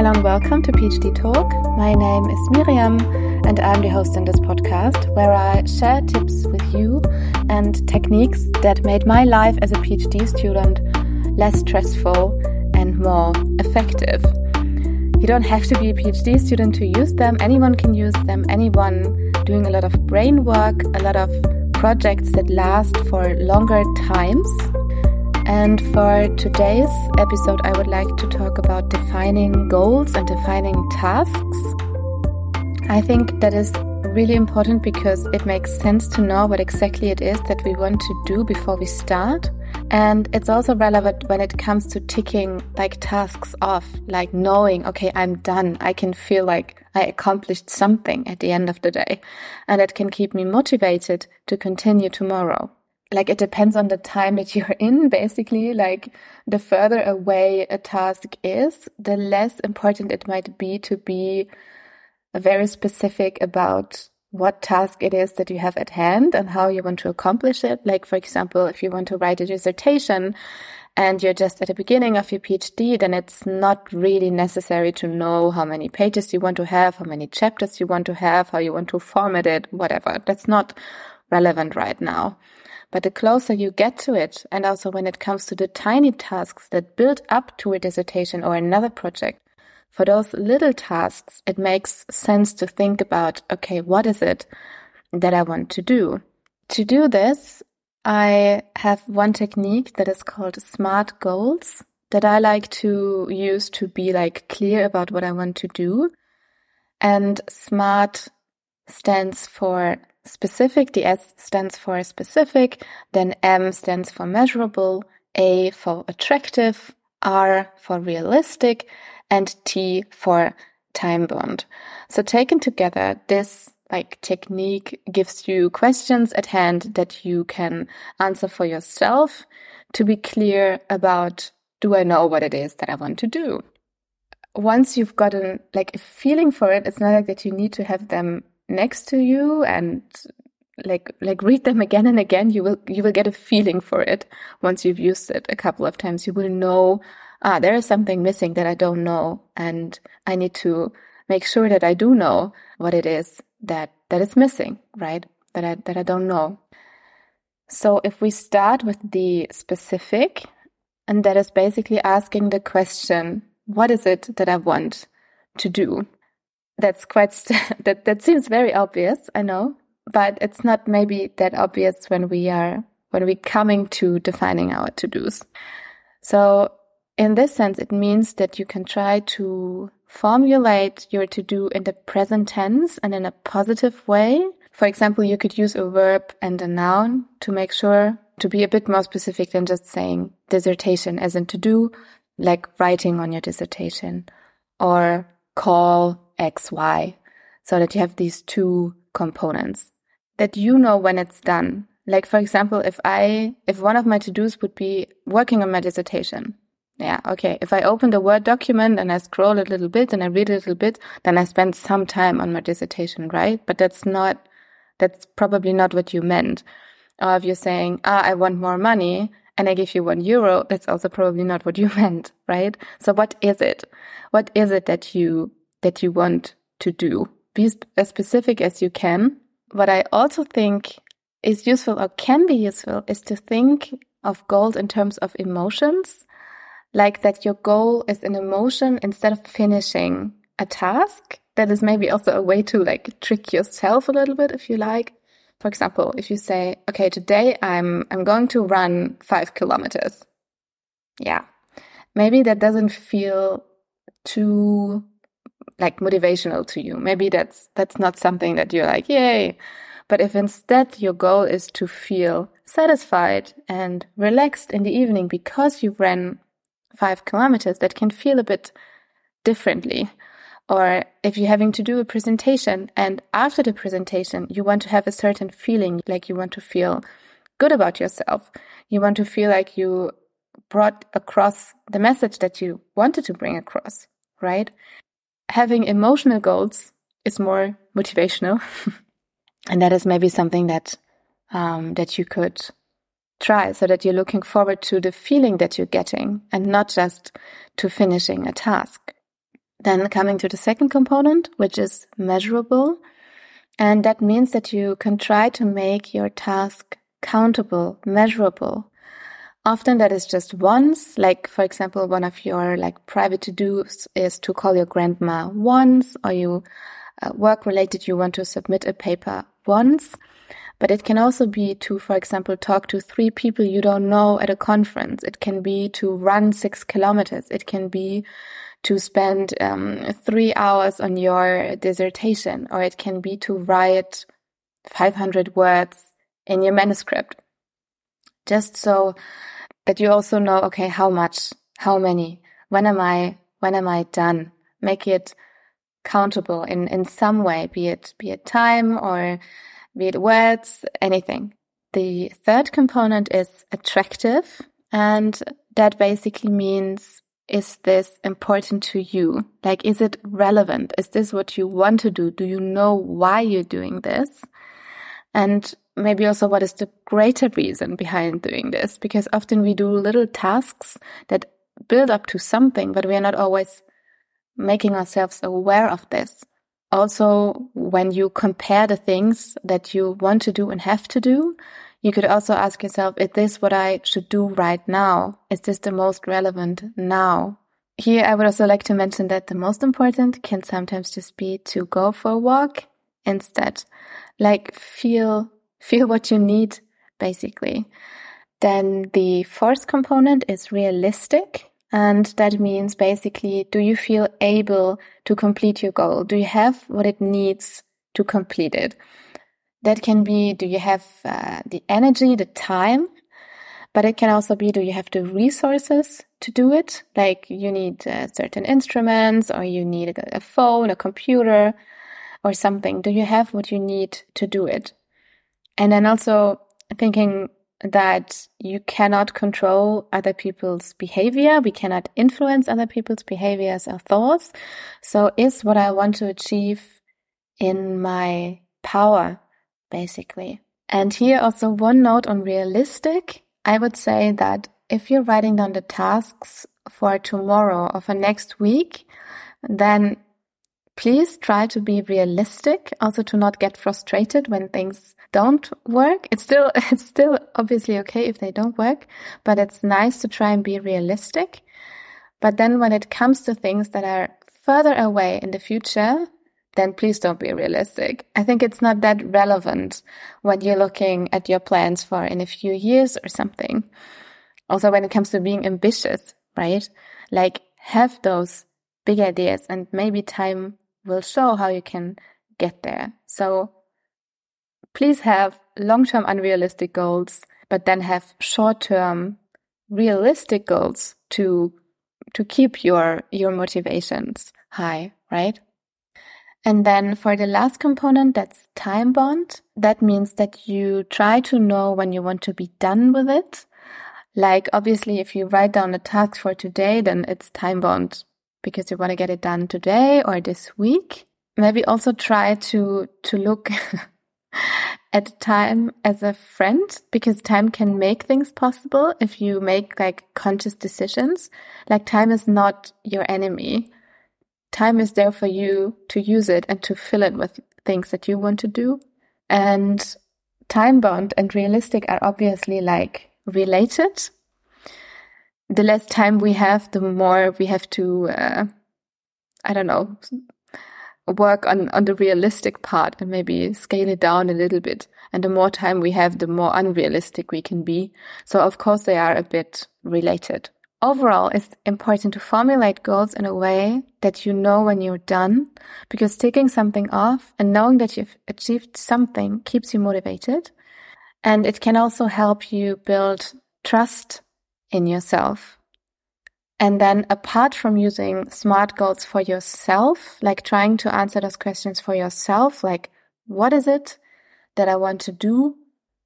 Hello and welcome to PhD Talk. My name is Miriam and I'm the host in this podcast where I share tips with you and techniques that made my life as a PhD student less stressful and more effective. You don't have to be a PhD student to use them. Anyone can use them. Anyone doing a lot of brain work, a lot of projects that last for longer times and for today's episode, I would like to talk about defining goals and defining tasks. I think that is really important because it makes sense to know what exactly it is that we want to do before we start. And it's also relevant when it comes to ticking like tasks off, like knowing, okay, I'm done. I can feel like I accomplished something at the end of the day. And it can keep me motivated to continue tomorrow like it depends on the time that you're in basically like the further away a task is the less important it might be to be very specific about what task it is that you have at hand and how you want to accomplish it like for example if you want to write a dissertation and you're just at the beginning of your PhD, then it's not really necessary to know how many pages you want to have, how many chapters you want to have, how you want to format it, whatever. That's not relevant right now. But the closer you get to it, and also when it comes to the tiny tasks that build up to a dissertation or another project, for those little tasks, it makes sense to think about, okay, what is it that I want to do? To do this, I have one technique that is called SMART goals that I like to use to be like clear about what I want to do. And SMART stands for specific. The S stands for specific. Then M stands for measurable. A for attractive. R for realistic. And T for time bound. So taken together, this like technique gives you questions at hand that you can answer for yourself to be clear about do I know what it is that I want to do? Once you've gotten like a feeling for it, it's not like that you need to have them next to you and like like read them again and again you will you will get a feeling for it. Once you've used it a couple of times you will know ah there is something missing that i don't know and i need to make sure that i do know what it is that that is missing right? That i that i don't know. So if we start with the specific and that is basically asking the question what is it that i want to do that's quite st- that that seems very obvious i know but it's not maybe that obvious when we are when we coming to defining our to-dos. So in this sense it means that you can try to formulate your to-do in the present tense and in a positive way. For example you could use a verb and a noun to make sure to be a bit more specific than just saying dissertation as in to do like writing on your dissertation or call XY so that you have these two components that you know when it's done. Like, for example, if I, if one of my to-dos would be working on my dissertation. Yeah. Okay. If I open the Word document and I scroll a little bit and I read a little bit, then I spend some time on my dissertation, right? But that's not, that's probably not what you meant. Or if you're saying, ah, I want more money and I give you one euro, that's also probably not what you meant, right? So what is it? What is it that you, that you want to do. Be as specific as you can. What I also think is useful or can be useful is to think of goals in terms of emotions, like that your goal is an emotion instead of finishing a task. That is maybe also a way to like trick yourself a little bit if you like. For example, if you say, okay, today I'm, I'm going to run five kilometers. Yeah. Maybe that doesn't feel too like motivational to you. Maybe that's that's not something that you're like, yay. But if instead your goal is to feel satisfied and relaxed in the evening because you ran five kilometers, that can feel a bit differently. Or if you're having to do a presentation and after the presentation, you want to have a certain feeling, like you want to feel good about yourself. You want to feel like you brought across the message that you wanted to bring across, right? Having emotional goals is more motivational. and that is maybe something that, um, that you could try so that you're looking forward to the feeling that you're getting and not just to finishing a task. Then coming to the second component, which is measurable. And that means that you can try to make your task countable, measurable. Often that is just once, like for example, one of your like private to dos is to call your grandma once, or you uh, work related, you want to submit a paper once. But it can also be to, for example, talk to three people you don't know at a conference. It can be to run six kilometers. It can be to spend um, three hours on your dissertation, or it can be to write 500 words in your manuscript. Just so that you also know, okay, how much, how many, when am I, when am I done? Make it countable in, in some way, be it, be it time or be it words, anything. The third component is attractive. And that basically means, is this important to you? Like, is it relevant? Is this what you want to do? Do you know why you're doing this? And maybe also what is the greater reason behind doing this? Because often we do little tasks that build up to something, but we are not always making ourselves aware of this. Also, when you compare the things that you want to do and have to do, you could also ask yourself, is this what I should do right now? Is this the most relevant now? Here, I would also like to mention that the most important can sometimes just be to go for a walk instead. Like feel, feel what you need, basically. Then the fourth component is realistic. And that means basically, do you feel able to complete your goal? Do you have what it needs to complete it? That can be, do you have uh, the energy, the time? But it can also be, do you have the resources to do it? Like you need uh, certain instruments or you need a, a phone, a computer or something. Do you have what you need to do it? And then also thinking that you cannot control other people's behavior. We cannot influence other people's behaviors or thoughts. So is what I want to achieve in my power, basically. And here also one note on realistic. I would say that if you're writing down the tasks for tomorrow or for next week, then please try to be realistic, also to not get frustrated when things don't work. It's still, it's still obviously okay if they don't work, but it's nice to try and be realistic. But then when it comes to things that are further away in the future, then please don't be realistic. I think it's not that relevant when you're looking at your plans for in a few years or something. Also, when it comes to being ambitious, right? Like have those big ideas and maybe time will show how you can get there. So please have long-term unrealistic goals, but then have short-term realistic goals to to keep your your motivations high, right? And then for the last component, that's time bound. That means that you try to know when you want to be done with it. Like obviously, if you write down a task for today, then it's time bound because you want to get it done today or this week. Maybe also try to to look at time as a friend because time can make things possible if you make like conscious decisions. Like time is not your enemy. Time is there for you to use it and to fill it with things that you want to do. And time bound and realistic are obviously like related. The less time we have, the more we have to, uh, I don't know, work on, on the realistic part and maybe scale it down a little bit. And the more time we have, the more unrealistic we can be. So of course they are a bit related. Overall, it's important to formulate goals in a way that you know when you're done, because taking something off and knowing that you've achieved something keeps you motivated. And it can also help you build trust in yourself and then apart from using smart goals for yourself, like trying to answer those questions for yourself, like what is it that I want to do?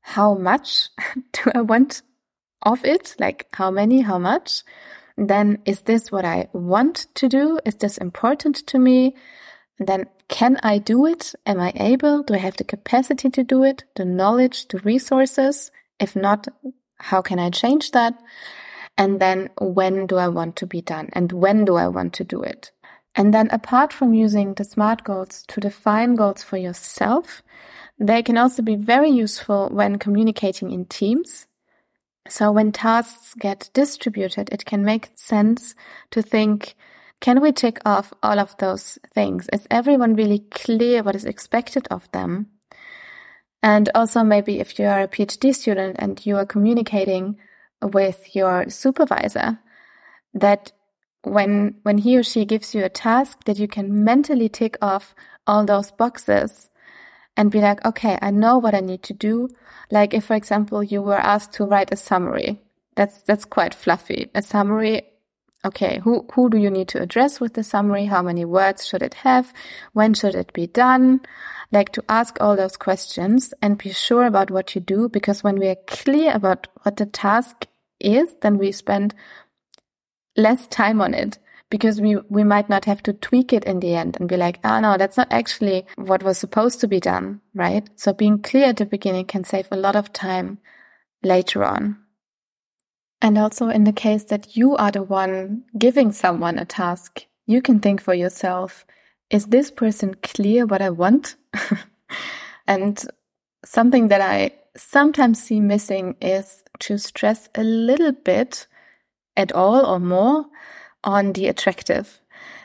How much do I want of it? Like how many, how much? then is this what I want to do? Is this important to me? Then can I do it? Am I able? Do I have the capacity to do it? The knowledge, the resources? If not, how can I change that? And then when do I want to be done? And when do I want to do it? And then apart from using the SMART goals to define goals for yourself, they can also be very useful when communicating in teams. So when tasks get distributed, it can make sense to think, can we tick off all of those things? Is everyone really clear what is expected of them? And also maybe if you are a PhD student and you are communicating with your supervisor, that when, when he or she gives you a task that you can mentally tick off all those boxes and be like, okay, I know what I need to do. Like if, for example, you were asked to write a summary, that's, that's quite fluffy. A summary. Okay. Who, who do you need to address with the summary? How many words should it have? When should it be done? Like to ask all those questions and be sure about what you do. Because when we are clear about what the task is, then we spend less time on it because we, we might not have to tweak it in the end and be like, oh no, that's not actually what was supposed to be done, right? So being clear at the beginning can save a lot of time later on. And also in the case that you are the one giving someone a task, you can think for yourself, is this person clear what I want? and something that I sometimes see missing is to stress a little bit at all or more on the attractive.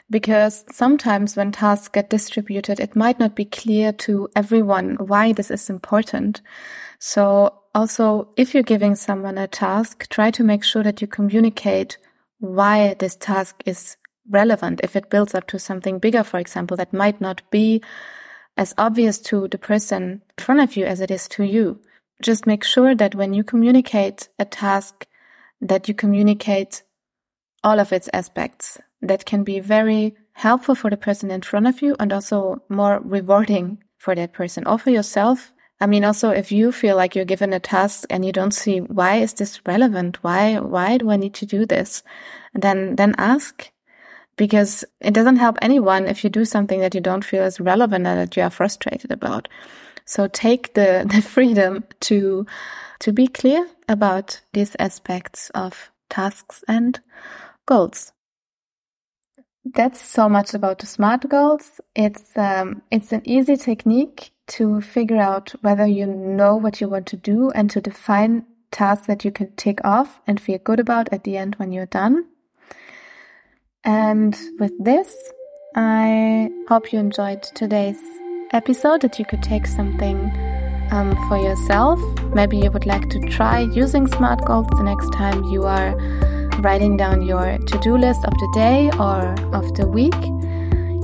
Because sometimes when tasks get distributed, it might not be clear to everyone why this is important. So also, if you're giving someone a task, try to make sure that you communicate why this task is relevant. If it builds up to something bigger, for example, that might not be as obvious to the person in front of you as it is to you. Just make sure that when you communicate a task, that you communicate all of its aspects that can be very helpful for the person in front of you and also more rewarding for that person or for yourself. I mean, also if you feel like you're given a task and you don't see why is this relevant? Why, why do I need to do this? Then, then ask because it doesn't help anyone if you do something that you don't feel is relevant and that you are frustrated about. So take the, the freedom to, to be clear about these aspects of tasks and goals. That's so much about the SMART goals. It's um, it's an easy technique to figure out whether you know what you want to do and to define tasks that you can tick off and feel good about at the end when you're done. And with this, I hope you enjoyed today's episode, that you could take something um, for yourself. Maybe you would like to try using SMART goals the next time you are writing down your to do list of the day or of the week.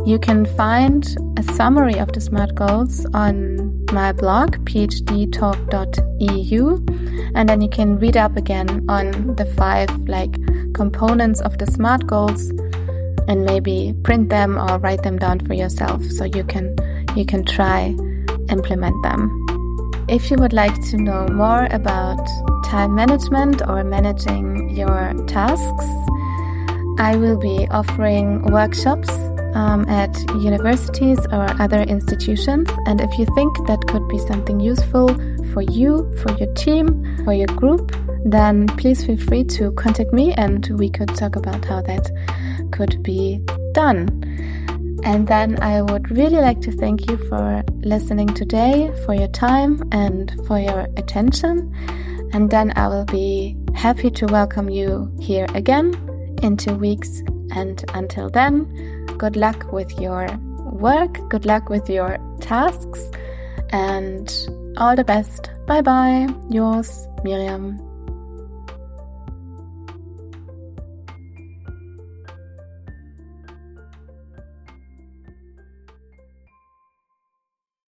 You can find a summary of the SMART goals on my blog, phdtalk.eu, and then you can read up again on the five like components of the SMART goals and maybe print them or write them down for yourself so you can you can try implement them. If you would like to know more about time management or managing your tasks. I will be offering workshops um, at universities or other institutions. And if you think that could be something useful for you, for your team, for your group, then please feel free to contact me and we could talk about how that could be done. And then I would really like to thank you for listening today, for your time, and for your attention. And then I will be happy to welcome you here again in two weeks. And until then, good luck with your work, good luck with your tasks, and all the best. Bye bye, yours, Miriam.